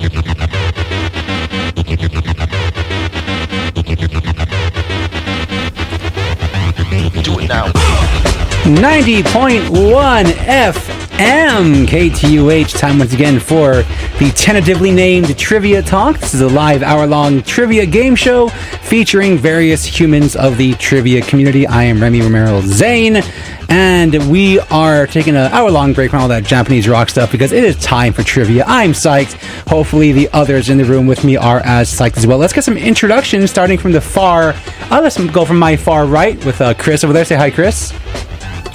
Do it now. 90.1 FM KTUH. Time once again for the tentatively named Trivia Talk. This is a live hour long trivia game show featuring various humans of the trivia community. I am Remy Romero Zane, and we are taking an hour long break from all that Japanese rock stuff because it is time for trivia. I'm psyched. Hopefully, the others in the room with me are as psyched as well. Let's get some introductions starting from the far. Uh, let's go from my far right with uh, Chris over there. Say hi, Chris.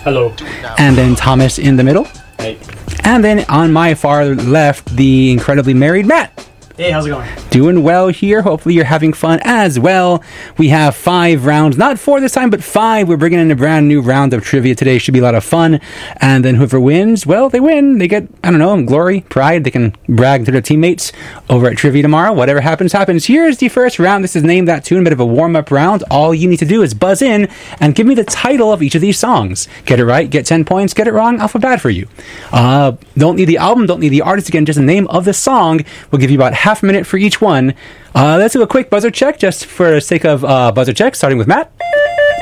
Hello. And then Thomas in the middle. Hey. And then on my far left, the incredibly married Matt. Hey, how's it going? Doing well here. Hopefully, you're having fun as well. We have five rounds, not four this time, but five. We're bringing in a brand new round of trivia today. Should be a lot of fun. And then whoever wins, well, they win. They get, I don't know, glory, pride. They can brag to their teammates over at trivia tomorrow. Whatever happens, happens. Here's the first round. This is named that tune, a bit of a warm up round. All you need to do is buzz in and give me the title of each of these songs. Get it right, get 10 points. Get it wrong, alpha bad for you. Uh, don't need the album, don't need the artist again, just the name of the song. We'll give you about half a minute for each one. Uh, let's do a quick buzzer check just for the sake of uh, buzzer check, starting with Matt.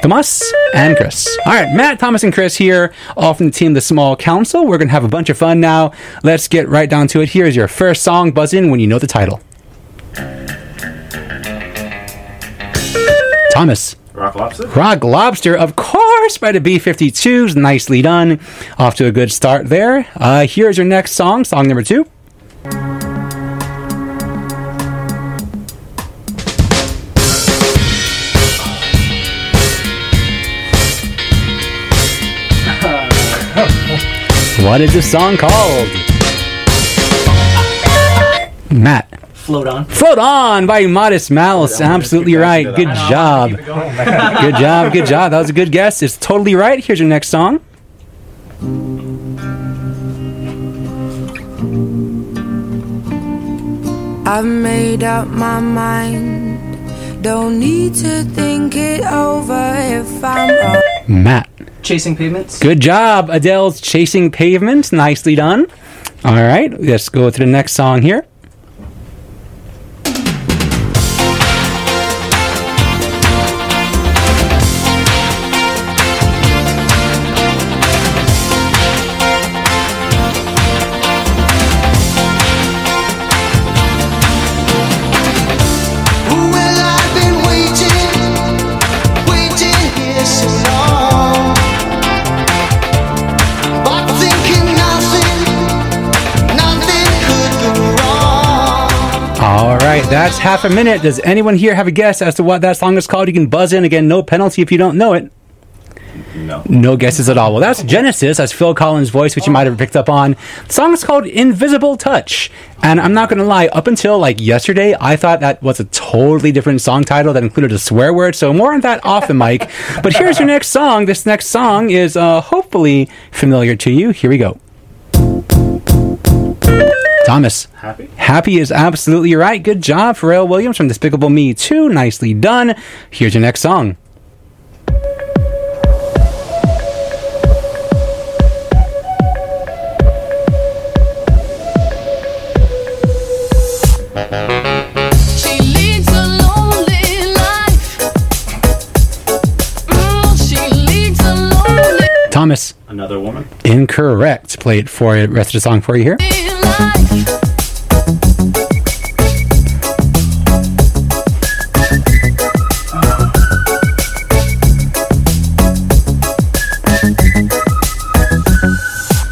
Thomas and Chris. All right, Matt, Thomas, and Chris here, all from the team The Small Council. We're going to have a bunch of fun now. Let's get right down to it. Here's your first song. Buzz in when you know the title. Thomas. Rock Lobster? Rock Lobster, of course, by the B 52s. Nicely done. Off to a good start there. Uh, here's your next song, song number two. What is this song called? Matt. Float on. Float On by Modest Mouse. Absolutely right. Good job. Keep it going. Good job. Good job. That was a good guess. It's totally right. Here's your next song. I've made up my mind. Don't need to think it over if I'm wrong. Matt. Chasing pavements? Good job. Adele's Chasing Pavements. Nicely done. All right. Let's go to the next song here. That's half a minute. Does anyone here have a guess as to what that song is called? You can buzz in again. No penalty if you don't know it. No. No guesses at all. Well, that's Genesis. That's Phil Collins' voice, which you might have picked up on. The song is called Invisible Touch. And I'm not going to lie, up until like yesterday, I thought that was a totally different song title that included a swear word. So more on that off the mic. But here's your next song. This next song is uh, hopefully familiar to you. Here we go. Thomas. Happy? Happy is absolutely right. Good job, Pharrell Williams from Despicable Me 2. Nicely done. Here's your next song. Incorrect. Play it for you. Rest of the song for you here. life.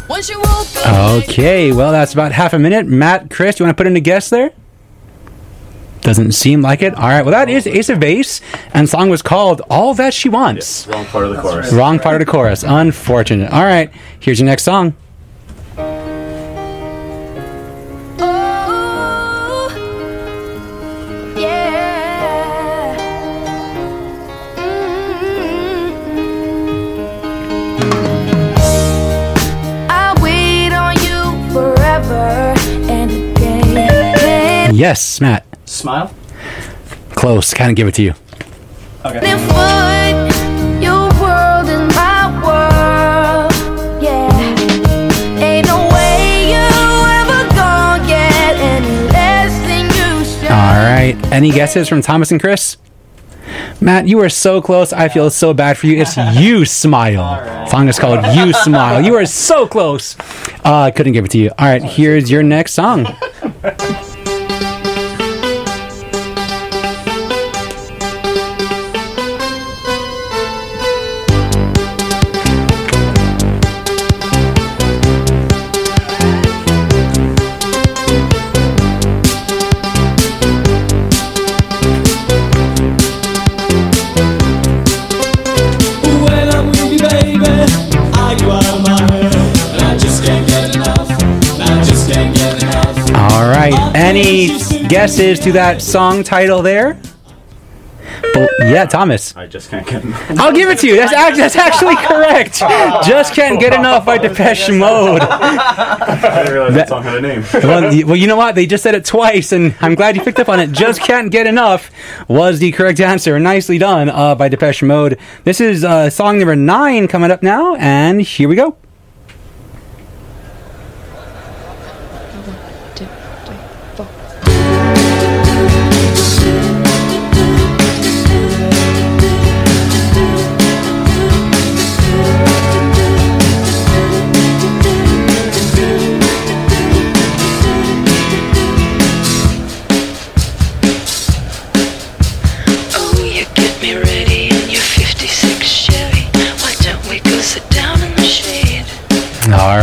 When she woke up, Okay, well, that's about half a minute. Matt, Chris, you want to put in a guess there? Doesn't seem like it. All right, well, that is Ace of Base, and the song was called All That She Wants. Wrong part of the chorus. Wrong part of the chorus. Unfortunate. All right, here's your next song. yeah. I wait on you forever and again. Yes, Matt. Smile? Close. Kind of give it to you. Okay. Foot, your world and my world, yeah. Ain't no way you ever gonna get any less right. Any guesses from Thomas and Chris? Matt, you are so close. I feel so bad for you. It's You Smile. Song is called You Smile. You are so close. Uh, I couldn't give it to you. All right, here's your next song. Any guesses to that song title there? Well, yeah, Thomas. I just can't get enough. I'll give it to you. That's, act- that's actually correct. Just can't get enough by Depeche Mode. I didn't realize that song had a name. Well, y- well, you know what? They just said it twice, and I'm glad you picked up on it. Just can't get enough was the correct answer. Nicely done uh, by Depeche Mode. This is uh, song number nine coming up now, and here we go.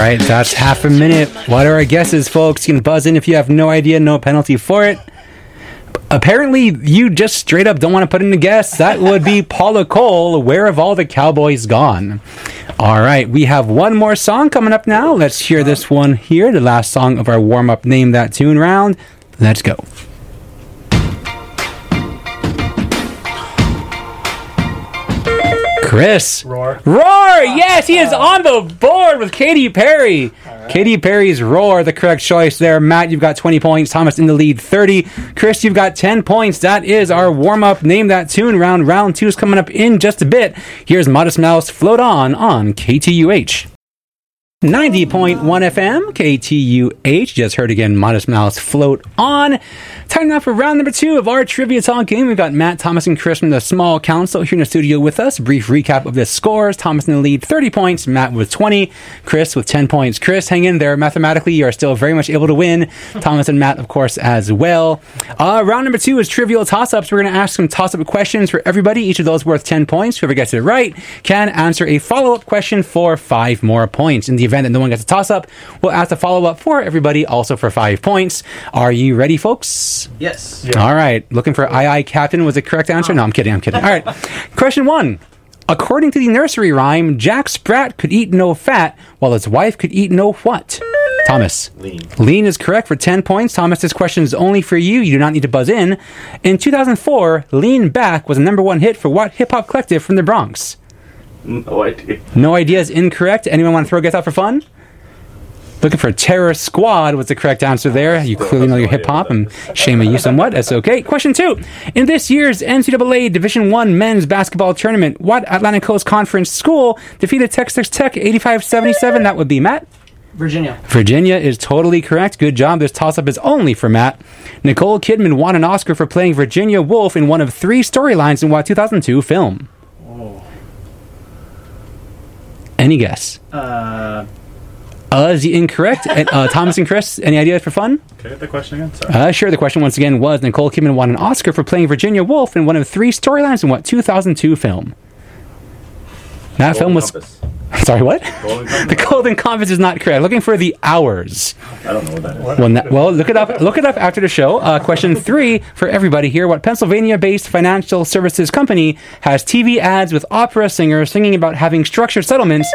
Right, that's half a minute. What are our guesses, folks? You can buzz in if you have no idea, no penalty for it. Apparently, you just straight up don't want to put in a guess. That would be Paula Cole. Where have all the cowboys gone? All right, we have one more song coming up now. Let's hear this one here, the last song of our warm up Name That Tune round. Let's go. Chris. Roar. Roar! Yes, he is uh-huh. on the board with Katy Perry. Katy Perry's Roar, the correct choice there. Matt, you've got 20 points. Thomas in the lead, 30. Chris, you've got 10 points. That is our warm up. Name that tune round. Round two is coming up in just a bit. Here's Modest Mouse Float On on KTUH. 90.1 FM, KTUH. Just heard again, Modest Mouse float on. Time now for round number two of our trivia talk game. We've got Matt, Thomas, and Chris from the Small Council here in the studio with us. Brief recap of the scores. Thomas in the lead, 30 points. Matt with 20. Chris with 10 points. Chris, hang in there. Mathematically, you are still very much able to win. Thomas and Matt, of course, as well. Uh, round number two is trivial toss ups. We're going to ask some toss up questions for everybody. Each of those worth 10 points. Whoever gets it right can answer a follow up question for five more points. In the event that no one gets a toss up, we'll ask a follow up for everybody also for five points. Are you ready, folks? Yes. All right. Looking for aye aye captain was the correct answer. No, I'm kidding. I'm kidding. All right. Question one. According to the nursery rhyme, Jack Sprat could eat no fat, while his wife could eat no what? Thomas. Lean. Lean is correct for 10 points. Thomas, this question is only for you. You do not need to buzz in. In 2004, Lean Back was a number one hit for what hip hop collective from the Bronx? No idea. No idea is incorrect. Anyone want to throw a guess out for fun? Looking for Terror Squad was the correct answer there. You clearly know your hip hop, and shame on you somewhat. That's okay. Question two: In this year's NCAA Division One men's basketball tournament, what Atlantic Coast Conference school defeated Texas Tech 85-77? That would be Matt. Virginia. Virginia is totally correct. Good job. This toss up is only for Matt. Nicole Kidman won an Oscar for playing Virginia Woolf in one of three storylines in what 2002 film? Any guess? Uh, Uh, is he incorrect? And, uh, Thomas and Chris, any ideas for fun? Get the question again? Sorry. Uh, sure. The question once again was Nicole Kidman won an Oscar for playing Virginia Woolf in one of three storylines in what 2002 film? That film was. Compass. Sorry, what? Golden The. Golden Compass is not correct. Looking for the hours. I don't know what that is. Well, na- well, look it up. Look it up after the show. Uh, question three for everybody here: What Pennsylvania-based financial services company has TV ads with opera singers singing about having structured settlements?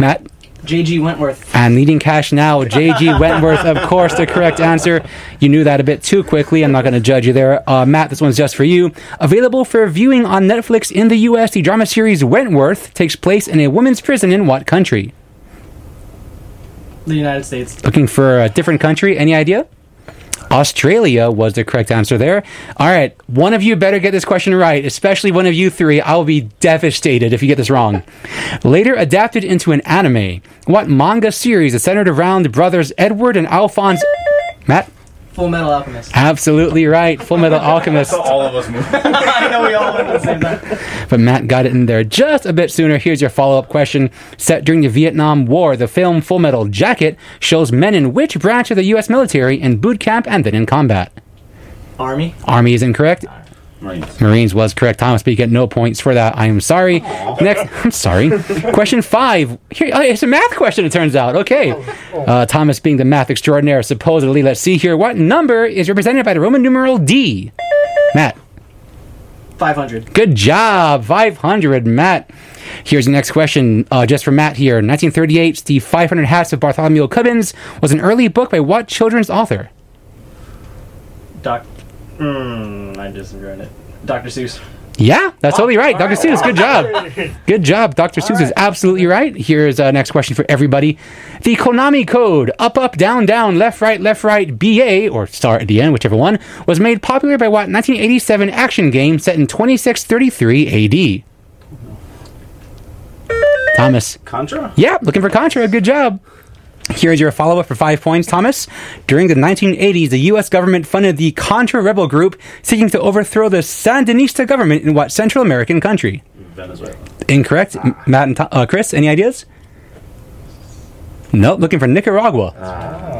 Matt J.G. Wentworth. and leading cash now. J.G. Wentworth, of course, the correct answer. You knew that a bit too quickly. I'm not going to judge you there, uh, Matt. This one's just for you. Available for viewing on Netflix in the U.S. The drama series Wentworth takes place in a women's prison in what country? The United States. Looking for a different country. Any idea? Australia was the correct answer there. All right, one of you better get this question right, especially one of you three. I will be devastated if you get this wrong. Later adapted into an anime, what manga series is centered around the brothers Edward and Alphonse? Matt? Full Metal Alchemist. Absolutely right. Full Metal Alchemist. So all of us move. I know we all went at the same time. But Matt got it in there just a bit sooner. Here's your follow up question. Set during the Vietnam War, the film Full Metal Jacket shows men in which branch of the U.S. military in boot camp and then in combat? Army. Army is incorrect. Marines. Marines was correct, Thomas, but you get no points for that. I am sorry. Next, I'm sorry. question five. Here, oh, it's a math question, it turns out. Okay. Uh, Thomas being the math extraordinaire, supposedly. Let's see here. What number is represented by the Roman numeral D? Matt. 500. Good job. 500, Matt. Here's the next question, uh, just for Matt here. 1938, The 500 Hats of Bartholomew Cubbins was an early book by what children's author? Doc. Mm, I just ruined it. Dr. Seuss. Yeah, that's totally right. Dr. Seuss, good job. Good job. Dr. Seuss is absolutely right. Here's a next question for everybody. The Konami code, up, up, down, down, left, right, left, right, BA, or star at the end, whichever one, was made popular by what 1987 action game set in 2633 AD? Thomas. Contra? Yeah, looking for Contra. Good job. Here's your follow up for five points, Thomas. During the 1980s, the U.S. government funded the Contra rebel group seeking to overthrow the Sandinista government in what Central American country? Venezuela. Incorrect. M- Matt and uh, Chris, any ideas? Nope, looking for Nicaragua.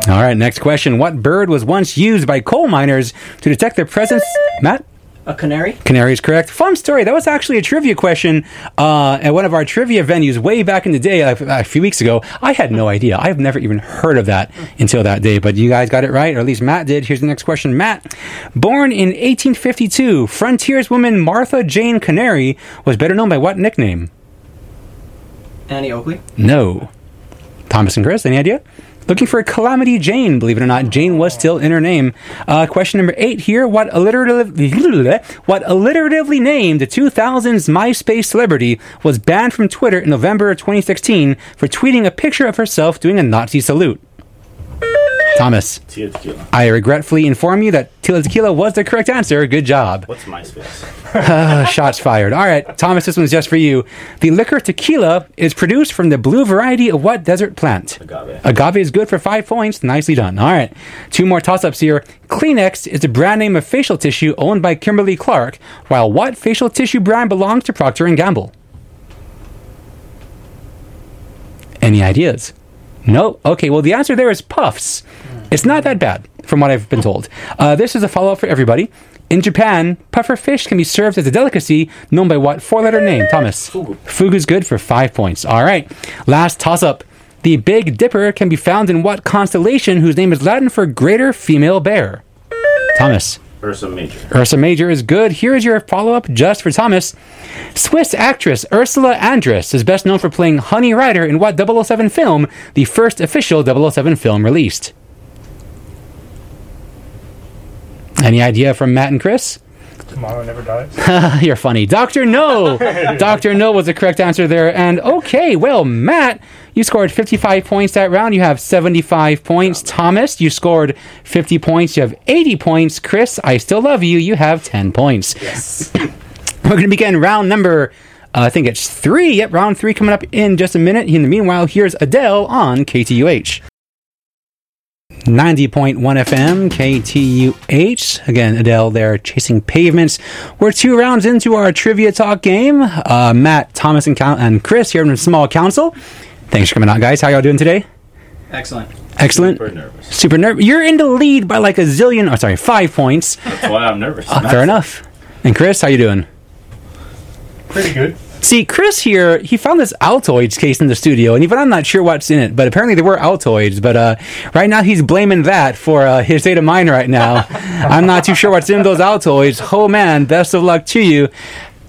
All right, next question. What bird was once used by coal miners to detect their presence? Matt? A canary? Canary is correct. Fun story. That was actually a trivia question uh, at one of our trivia venues way back in the day, a, a few weeks ago. I had no idea. I've never even heard of that until that day. But you guys got it right, or at least Matt did. Here's the next question. Matt, born in 1852, frontierswoman Martha Jane Canary was better known by what nickname? Annie Oakley? No. Thomas and Chris, any idea? Looking for a Calamity Jane, believe it or not. Jane was still in her name. Uh, question number eight here. What alliteratively, what alliteratively named the 2000s MySpace celebrity was banned from Twitter in November of 2016 for tweeting a picture of herself doing a Nazi salute? Thomas, Tequila. I regretfully inform you that Tila Tequila was the correct answer. Good job. What's MySpace? Uh, shots fired. All right, Thomas, this one's just for you. The liquor tequila is produced from the blue variety of what desert plant? Agave. Agave is good for five points. Nicely done. All right. Two more toss ups here. Kleenex is the brand name of facial tissue owned by Kimberly Clark, while what facial tissue brand belongs to Procter and Gamble? Any ideas? No? Okay, well, the answer there is Puffs. It's not that bad, from what I've been told. Uh, this is a follow up for everybody. In Japan, puffer fish can be served as a delicacy known by what four letter name, Thomas? Fugu. Fugu's good for five points. All right. Last toss up. The Big Dipper can be found in what constellation whose name is Latin for greater female bear? Thomas. Ursa Major. Ursa Major is good. Here is your follow up just for Thomas. Swiss actress Ursula Andress is best known for playing Honey Rider in what 007 film, the first official 007 film released? Any idea from Matt and Chris? Tomorrow never dies. You're funny. Dr. No! Dr. No was the correct answer there. And okay, well, Matt, you scored 55 points that round. You have 75 points. Thomas, you scored 50 points. You have 80 points. Chris, I still love you. You have 10 points. Yes. We're going to begin round number, uh, I think it's three. Yep, round three coming up in just a minute. In the meanwhile, here's Adele on KTUH. 90.1 FM, KTUH. Again, Adele there chasing pavements. We're two rounds into our trivia talk game. Uh, Matt, Thomas, and, Coun- and Chris here from Small Council. Thanks for coming out, guys. How y'all doing today? Excellent. Excellent. Super nervous. Super nervous. You're in the lead by like a zillion, oh, sorry, five points. That's why I'm nervous. Uh, fair enough. And Chris, how you doing? Pretty good. See, Chris here, he found this Altoids case in the studio, and even I'm not sure what's in it, but apparently there were Altoids. But uh, right now he's blaming that for uh, his state of mind right now. I'm not too sure what's in those Altoids. Oh man, best of luck to you.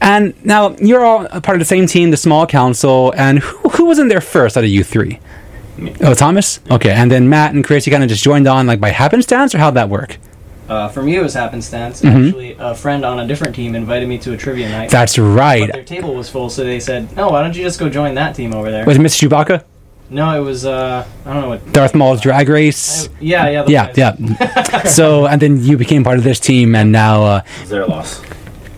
And now you're all a part of the same team, the small council, and who, who was in there first out of you three? Oh, Thomas? Okay, and then Matt and Chris, you kind of just joined on like by happenstance, or how'd that work? Uh, for me, it was happenstance. Mhm. Actually, a friend on a different team invited me to a trivia night. That's But right. their table was full, so they said, "No, why don't you just go join that team over there?" Was it Miss Chewbacca? no, it was uh, I don't know what. Darth Maul's drag race? Yeah, yeah, Yeah, guys. yeah. so, and then you became part of this team, and now, uh, It's their loss.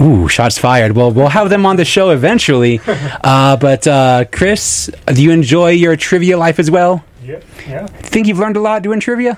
ooh, shots fired. Well, we'll have them on the show eventually. Uh, but uh, Chris, do you enjoy your trivia life as well? Yep. Yeah. Think you've learned a lot doing trivia?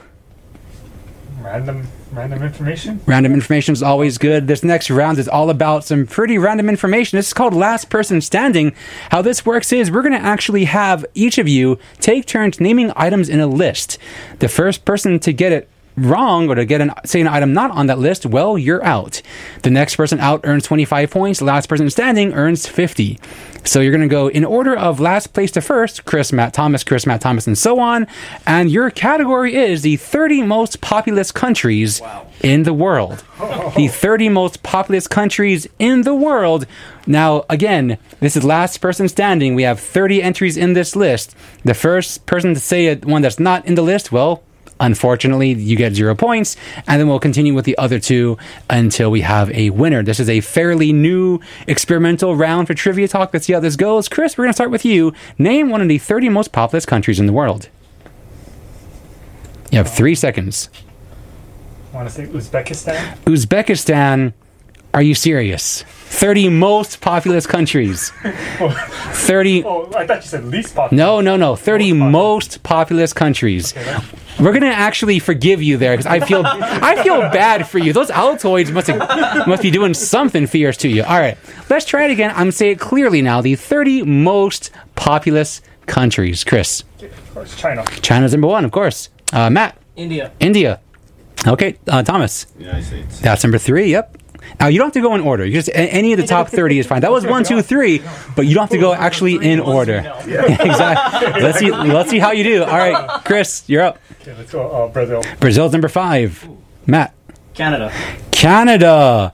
Random Random information. Random information is always good. This next round is all about some pretty random information. This is called Last Person Standing. How this works is we're going to actually have each of you take turns naming items in a list. The first person to get it wrong or to get an say an item not on that list, well, you're out. The next person out earns 25 points. The last person standing earns 50. So you're going to go in order of last place to first, Chris, Matt, Thomas, Chris, Matt, Thomas, and so on. And your category is the 30 most populous countries in the world. The 30 most populous countries in the world. Now, again, this is last person standing. We have 30 entries in this list. The first person to say it, one that's not in the list, well, Unfortunately, you get zero points, and then we'll continue with the other two until we have a winner. This is a fairly new experimental round for Trivia Talk. Let's see how this goes. Chris, we're going to start with you. Name one of the 30 most populous countries in the world. You have three seconds. I want to say Uzbekistan. Uzbekistan, are you serious? 30 most populous countries. 30. Oh, I thought you said least populous. No, no, no. 30 most populous countries. We're gonna actually forgive you there because I feel I feel bad for you. Those Altoids must must be doing something fierce to you. All right, let's try it again. I'm gonna say it clearly now. The 30 most populous countries. Chris, Of course, China. China's number one, of course. Uh, Matt, India. India. Okay, uh, Thomas. United States. That's number three. Yep. Now you don't have to go in order. You just any of the top thirty is fine. That was one, two, three, but you don't have to go actually in order. exactly. Let's see. Let's see how you do. All right, Chris, you're up. Okay, let's go. Uh, Brazil. Brazil's number five. Matt, Canada. Canada.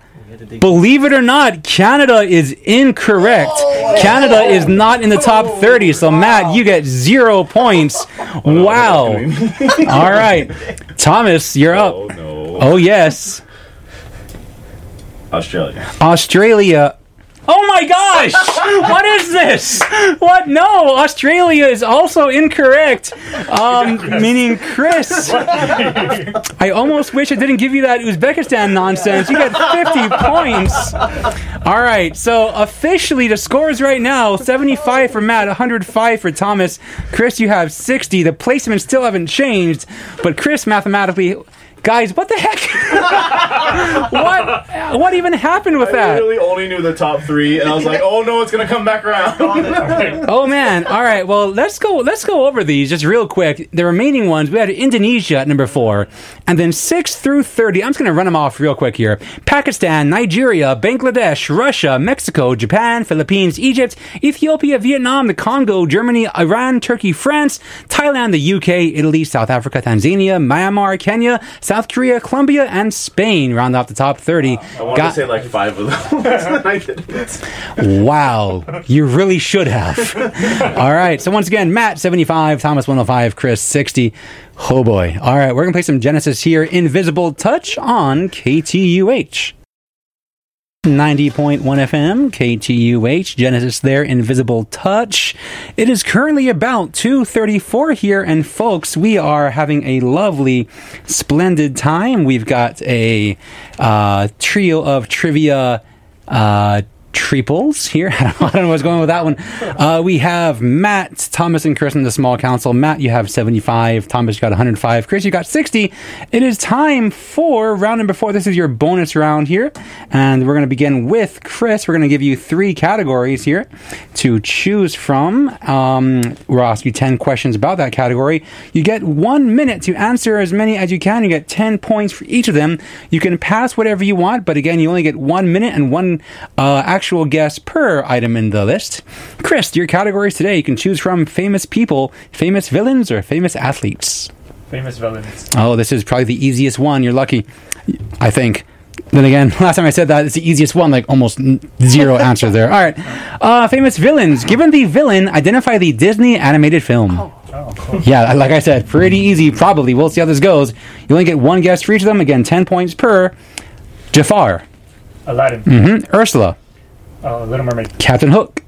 Believe it or not, Canada is incorrect. Canada is not in the top 30. So, Matt, you get zero points. Wow. All right. Thomas, you're up. Oh no. Oh, yes. Australia. Australia. Oh my gosh! what is this? What? No, Australia is also incorrect. Um, meaning Chris. I almost wish I didn't give you that Uzbekistan nonsense. You get 50 points. All right, so officially the scores right now 75 for Matt, 105 for Thomas. Chris, you have 60. The placements still haven't changed, but Chris mathematically. Guys, what the heck? what? What even happened with I that? literally only knew the top three, and I was like, "Oh no, it's gonna come back around." Oh man! All right. Well, let's go. Let's go over these just real quick. The remaining ones we had Indonesia at number four, and then six through thirty. I'm just going to run them off real quick here: Pakistan, Nigeria, Bangladesh, Russia, Mexico, Japan, Philippines, Egypt, Ethiopia, Vietnam, the Congo, Germany, Iran, Turkey, France, Thailand, the UK, Italy, South Africa, Tanzania, Myanmar, Kenya, South Korea, Colombia, and Spain. Round off the top thirty. I wanted Got- to say like five of them. Wow, you really should have. All right, so once again, Matt 75, Thomas 105, Chris 60. Oh boy. All right, we're going to play some Genesis here. Invisible Touch on KTUH. 90.1 FM, KTUH, Genesis there, Invisible Touch. It is currently about 2.34 here, and folks, we are having a lovely, splendid time. We've got a uh, trio of trivia uh, triples here. I don't know what's going on with that one. Uh, we have Matt, Thomas, and Chris in the small council. Matt, you have 75. Thomas, you got 105. Chris, you got 60. It is time for round number four. This is your bonus round here. And we're going to begin with Chris. We're going to give you three categories here to choose from. Um, we'll ask you 10 questions about that category. You get one minute to answer as many as you can. You get 10 points for each of them. You can pass whatever you want, but again, you only get one minute and one uh, actual guess per item in the list. Chris, your categories today, you can choose from famous people, famous villains, or famous athletes. Famous villains. Oh, this is probably the easiest one. You're lucky, I think. Then again, last time I said that, it's the easiest one, like almost zero answer there. All right. Uh, famous villains. Given the villain, identify the Disney animated film. Oh, cool. Yeah, like I said, pretty easy, probably. We'll see how this goes. You only get one guess for each of them. Again, 10 points per. Jafar. Aladdin. hmm Ursula. Uh, Little Mermaid. Captain Hook.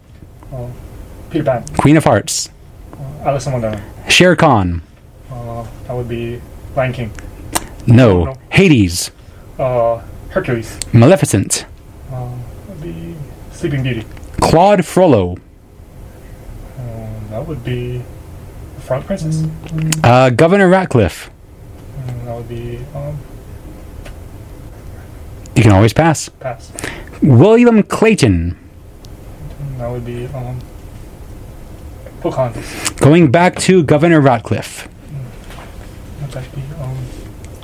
Peter Pan. Queen of Hearts. Alice in Wonderland. Shere Khan. Uh, that would be Lion King. No. No. Hades. Uh, Hercules. Maleficent. Uh, that would be Sleeping Beauty. Claude Frollo. Um, that would be the Frog Princess. Uh, Governor Ratcliffe. Mm, that would be um, You can always pass. Pass. William Clayton. That would be um. Pocahontas. Going back to Governor Ratcliffe. Be um.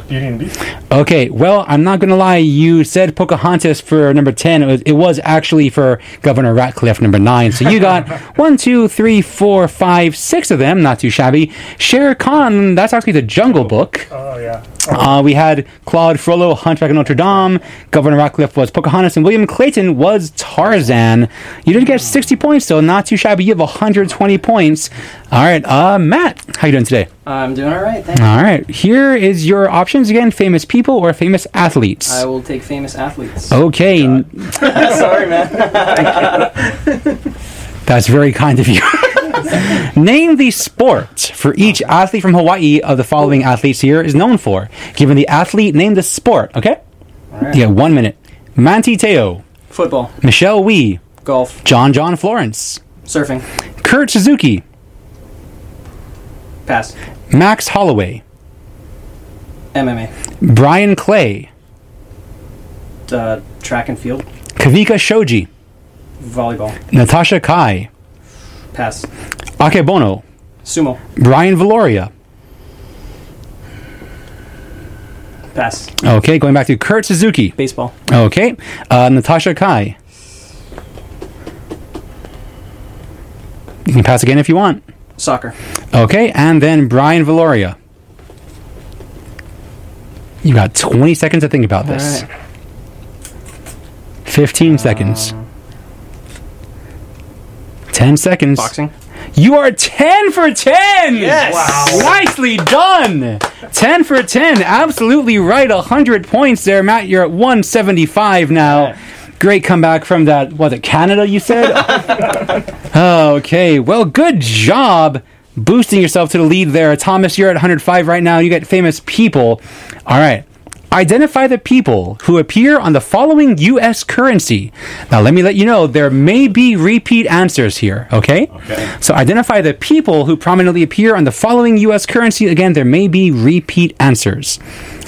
Beauty and Beast? Okay, well, I'm not gonna lie. You said Pocahontas for number ten. It was, it was actually for Governor Ratcliffe, number nine. So you got one, two, three, four, five, six of them. Not too shabby. Shere Khan. That's actually the Jungle Book. Oh yeah. Uh, we had Claude Frollo, Hunchback of Notre Dame. Governor Ratcliffe was Pocahontas, and William Clayton was Tarzan. You did get 60 points, though. Not too shabby. You have 120 points. All right, uh, Matt, how you doing today? I'm doing all right. Thank you. All right, here is your options again: famous people or famous athletes. I will take famous athletes. Okay, Sorry, man. that's very kind of you. Name the sport for each athlete from Hawaii of the following athletes here is known for. Given the athlete, name the sport. Okay, right. have one minute. Manti Teo, Football, Michelle Wie, golf, John John Florence, surfing, Kurt Suzuki, pass, Max Holloway, MMA, Bryan Clay, uh, track and field, Kavika Shoji, volleyball, Natasha Kai, pass, Akebono, sumo, Brian Viloria. pass, Okay, going back to Kurt Suzuki. baseball, Okay, uh, Natasha Kai. You can pass again if you want. soccer, Okay, and then Brian Viloria. You got 20 seconds to think about this. Right. 15 seconds. 10 seconds. boxing, You are 10 for 10! Yes! Wow. Nicely done! 10 for 10. Absolutely right. 100 points there. Matt, you're at 175 now. Great comeback from that, was it Canada you said? okay, well, good job boosting yourself to the lead there. Thomas, you're at 105 right now. You get famous people. All right. Identify the people who appear on the following U.S. currency. Now, let me let you know there may be repeat answers here, okay? Okay. So, identify the people who prominently appear on the following U.S. currency. Again, there may be repeat answers.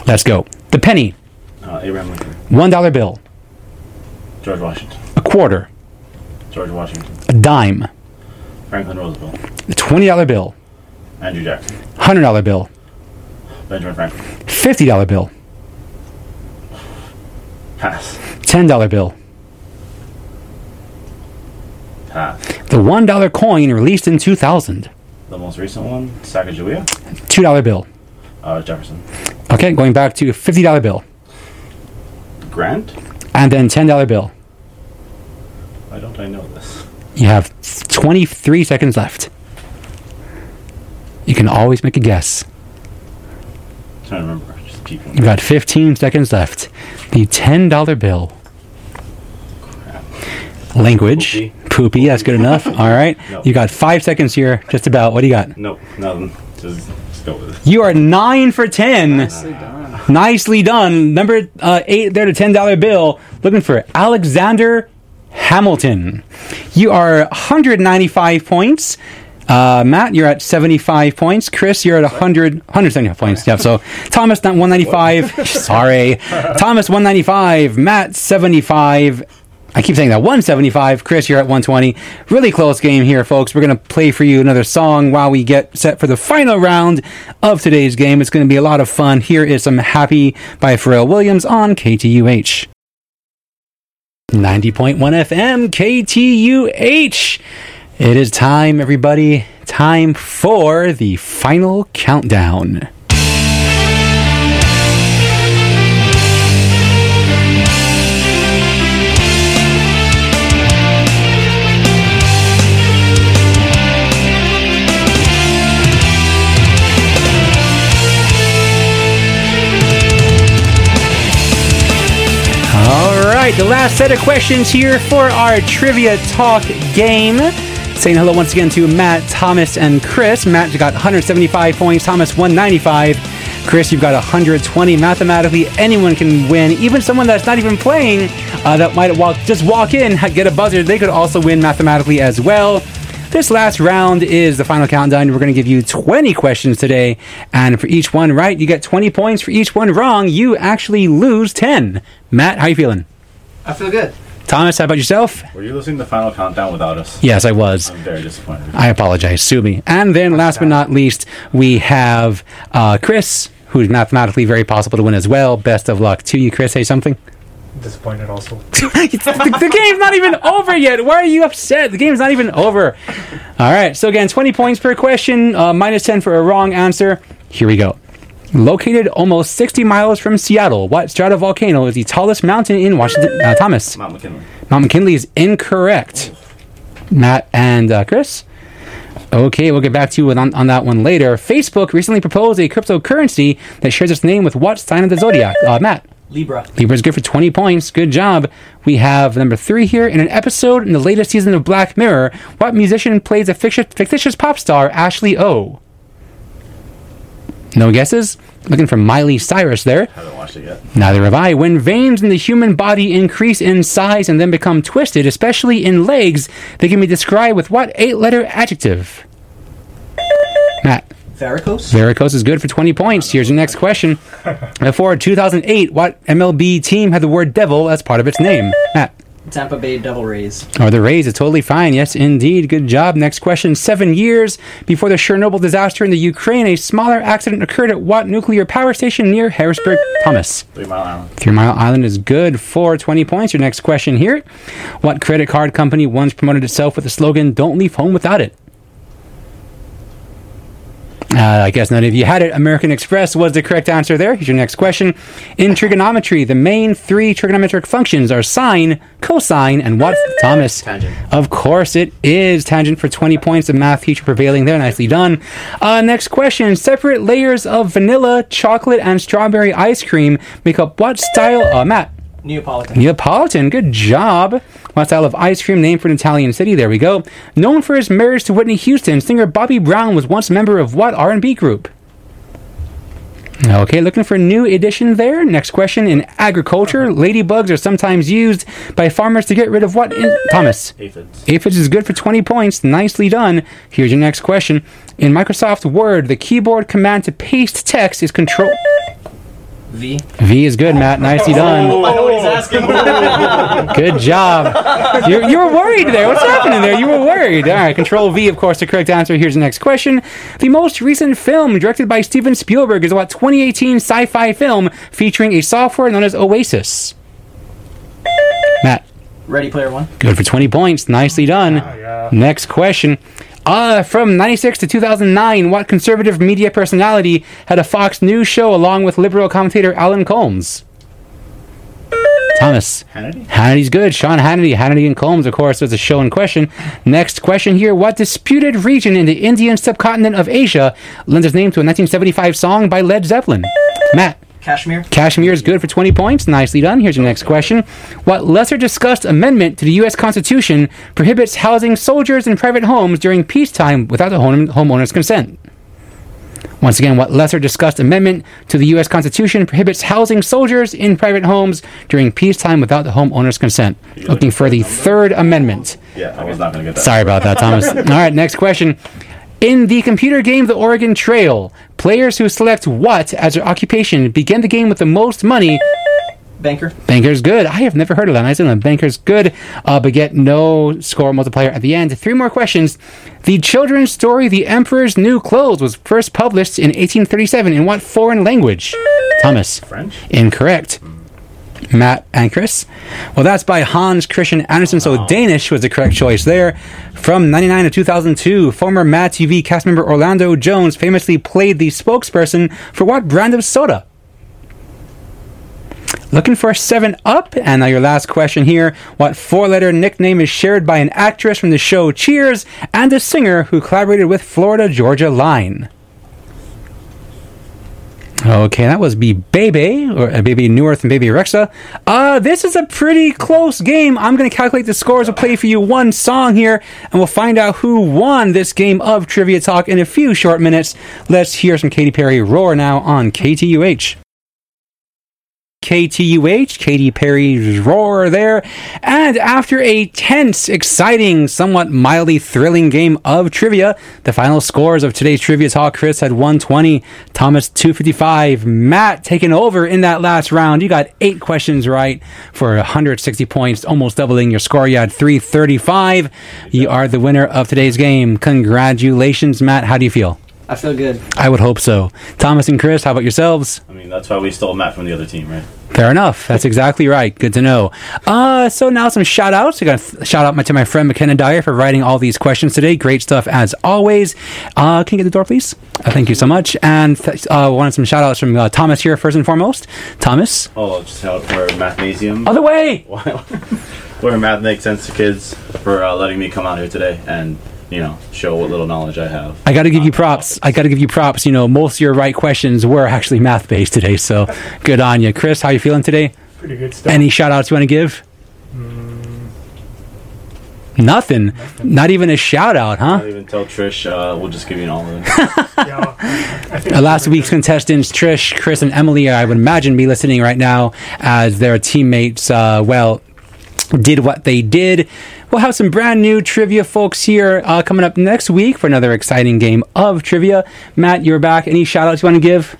Let's go. The penny, Uh, Abraham Lincoln, $1 bill, George Washington, a quarter, George Washington, a dime, Franklin Roosevelt, a $20 bill, Andrew Jackson, $100 bill, Benjamin Franklin. $50 bill, Pass. $10 bill, Pass. the $1 coin released in 2000, The most recent one, Sacagawea, $2 bill. uh, Jefferson, Okay, going back to $50 bill, Grant. and then $10 bill. Why don't I know this? You have 23 seconds left. You can always make a guess. I'm trying to remember. Just people. You've got 15 seconds left. The $10 bill. Language. Poopy. Poopy, that's good enough. All right. No. You got five seconds here, just about. What do you got? Nope, nothing. Just, just go with it. You are nine for 10. nicely done. Nicely done. Number uh, eight there, the $10 bill. Looking for Alexander Hamilton. You are 195 points. Uh, Matt, you're at 75 points. Chris, you're at 100, 175 points. Yep. So Thomas, not 195. Sorry. Thomas, 195. Matt, 75. I keep saying that 175. Chris, you're at 120. Really close game here, folks. We're going to play for you another song while we get set for the final round of today's game. It's going to be a lot of fun. Here is some Happy by Pharrell Williams on KTUH. 90.1 FM, KTUH. It is time, everybody. Time for the final countdown. All right, the last set of questions here for our trivia talk game. Saying hello once again to Matt, Thomas, and Chris. Matt you got 175 points, Thomas 195. Chris, you've got 120. Mathematically, anyone can win. Even someone that's not even playing, uh, that might walk just walk in, get a buzzer. They could also win mathematically as well. This last round is the final countdown. We're going to give you 20 questions today, and for each one right, you get 20 points. For each one wrong, you actually lose 10. Matt, how are you feeling? I feel good. Thomas, how about yourself? Were you listening to the final countdown without us? Yes, I was. I'm very disappointed. I apologize. Sue me. And then, last but not least, we have uh, Chris, who's mathematically very possible to win as well. Best of luck to you, Chris. Say something. Disappointed also. the, the game's not even over yet. Why are you upset? The game's not even over. All right. So again, 20 points per question, uh, minus 10 for a wrong answer. Here we go. Located almost 60 miles from Seattle, what stratovolcano is the tallest mountain in Washington? Uh, Thomas. Mount McKinley. Mount McKinley is incorrect. Matt and uh, Chris. Okay, we'll get back to you on, on that one later. Facebook recently proposed a cryptocurrency that shares its name with what sign of the zodiac? Uh, Matt. Libra. Libra's good for 20 points. Good job. We have number three here. In an episode in the latest season of Black Mirror, what musician plays a fictitious pop star, Ashley O? No guesses? Looking for Miley Cyrus there. Haven't watched it yet. Neither have I. When veins in the human body increase in size and then become twisted, especially in legs, they can be described with what eight letter adjective? Matt. Varicose. Varicose is good for 20 points. Here's your next question. Before 2008, what MLB team had the word devil as part of its name? Matt. Tampa Bay Devil Rays. Or the Rays is totally fine. Yes, indeed. Good job. Next question. Seven years before the Chernobyl disaster in the Ukraine, a smaller accident occurred at what nuclear power station near Harrisburg? Thomas. Three Mile Island. Three Mile Island is good for 20 points. Your next question here. What credit card company once promoted itself with the slogan, Don't leave home without it? Uh, I guess none of you had it. American Express was the correct answer there. Here's your next question. In trigonometry, the main three trigonometric functions are sine, cosine, and what? Thomas. Tangent. Of course it is. Tangent for 20 points. The math teacher prevailing there. Nicely done. Uh, next question. Separate layers of vanilla, chocolate, and strawberry ice cream make up what style? Uh, Matt. Neapolitan. Neapolitan, good job. What style of ice cream named for an Italian city? There we go. Known for his marriage to Whitney Houston, singer Bobby Brown was once a member of what R&B group? Okay, looking for a new edition there. Next question. In agriculture, uh-huh. ladybugs are sometimes used by farmers to get rid of what? In- Thomas. Aphids. Aphids is good for 20 points. Nicely done. Here's your next question. In Microsoft Word, the keyboard command to paste text is control. V. V is good, Matt. Nicely done. Oh, I know what he's asking. Good job. You, you were worried there. What's happening there? You were worried. All right, Control V, of course, the correct answer. Here's the next question. The most recent film directed by Steven Spielberg is what 2018 sci fi film featuring a software known as Oasis? Matt, Ready Player One. good for 20 points. Nicely done. Ah, yeah. Next question. Uh, from 96 to 2009, what conservative media personality had a Fox News show along with liberal commentator Alan Colmes? Thomas. Hannity? Hannity's good. Sean Hannity. Hannity and Combs, of course, was the show in question. Next question here. What disputed region in the Indian subcontinent of Asia lends its name to a 1975 song by Led Zeppelin? Matt. Kashmir. Kashmir is good for 20 points. Nicely done. Here's your next question. What lesser discussed amendment to the U.S. Constitution prohibits housing soldiers in private homes during peacetime without the home- homeowner's consent? Once again, what lesser discussed amendment to the U.S. Constitution prohibits housing soldiers in private homes during peacetime without the homeowner's consent? Looking for the third amendment. Yeah, I was not going to get that. Sorry about that, Thomas. All right, next question. In the computer game The Oregon Trail, players who select what as their occupation begin the game with the most money. Banker. Banker's good. I have never heard of that. Nice one. Banker's good, uh, but get no score multiplier at the end. Three more questions. The children's story The Emperor's New Clothes was first published in 1837 in what foreign language? Thomas. French? Incorrect. Matt and Chris. Well, that's by Hans Christian Andersen, so Danish was the correct choice there. From 99 to 2002, former Mad TV cast member Orlando Jones famously played the spokesperson for what brand of soda? Looking for a 7 Up? And now your last question here. What four letter nickname is shared by an actress from the show Cheers and a singer who collaborated with Florida Georgia Line? Okay, that was be Bebe, or uh, Baby Neuwirth and Baby Rexha. Uh, this is a pretty close game. I'm going to calculate the scores. We'll play for you one song here, and we'll find out who won this game of Trivia Talk in a few short minutes. Let's hear some Katy Perry roar now on KTUH. KTUH, Katy Perry's Roar there. And after a tense, exciting, somewhat mildly thrilling game of trivia, the final scores of today's trivia talk Chris had 120, Thomas 255, Matt taking over in that last round. You got eight questions right for 160 points, almost doubling your score. You had 335. You are the winner of today's game. Congratulations, Matt. How do you feel? I feel good. I would hope so. Thomas and Chris, how about yourselves? I mean, that's why we stole Matt from the other team, right? Fair enough. That's exactly right. Good to know. Uh, so now some shout outs. I got to shout out my, to my friend McKenna Dyer for writing all these questions today. Great stuff as always. Uh, can you get the door, please? Uh, thank you so much. And th- uh, wanted some shout outs from uh, Thomas here, first and foremost. Thomas, Oh, just out for Mathnasium. other way. where math makes sense to kids for uh, letting me come out here today and, you know, show what little knowledge I have. I got to give you props. I got to give you props. You know, most of your right questions were actually math based today. So good on you. Chris, how you feeling today? Pretty good stuff. Any shout outs you want to give? Nothing. Not even a shout out, huh? I'll even tell Trish, uh, we'll just give you an all in. yeah, I think last week's contestants, Trish, Chris, and Emily, I would imagine be listening right now as their teammates, uh, well, did what they did. We'll have some brand new trivia folks here uh, coming up next week for another exciting game of trivia. Matt, you're back. Any shout outs you want to give?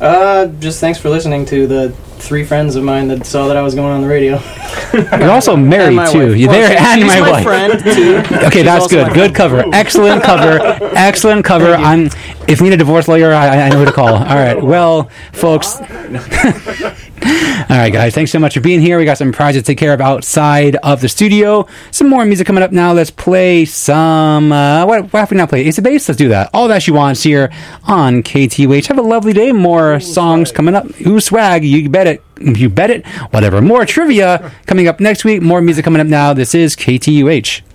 Uh, just thanks for listening to the three friends of mine that saw that I was going on the radio. You're also married too. wife. You're Well, there and my, my wife. friend, too. Okay, She's that's good. Good friend. cover. Excellent cover. Excellent cover. I'm. If you need a divorce lawyer, I, I know who to call. All right. Well, folks. All right, guys. Thanks so much for being here. We got some prizes to take care of outside of the studio. Some more music coming up now. Let's play some. Uh, what, what have we not played? Ace of Base. Let's do that. All that she wants here on KTUH. Have a lovely day. More songs coming up. Ooh, swag. You bet it. You bet it. Whatever. More trivia coming up next week. More music coming up now. This is KTUH.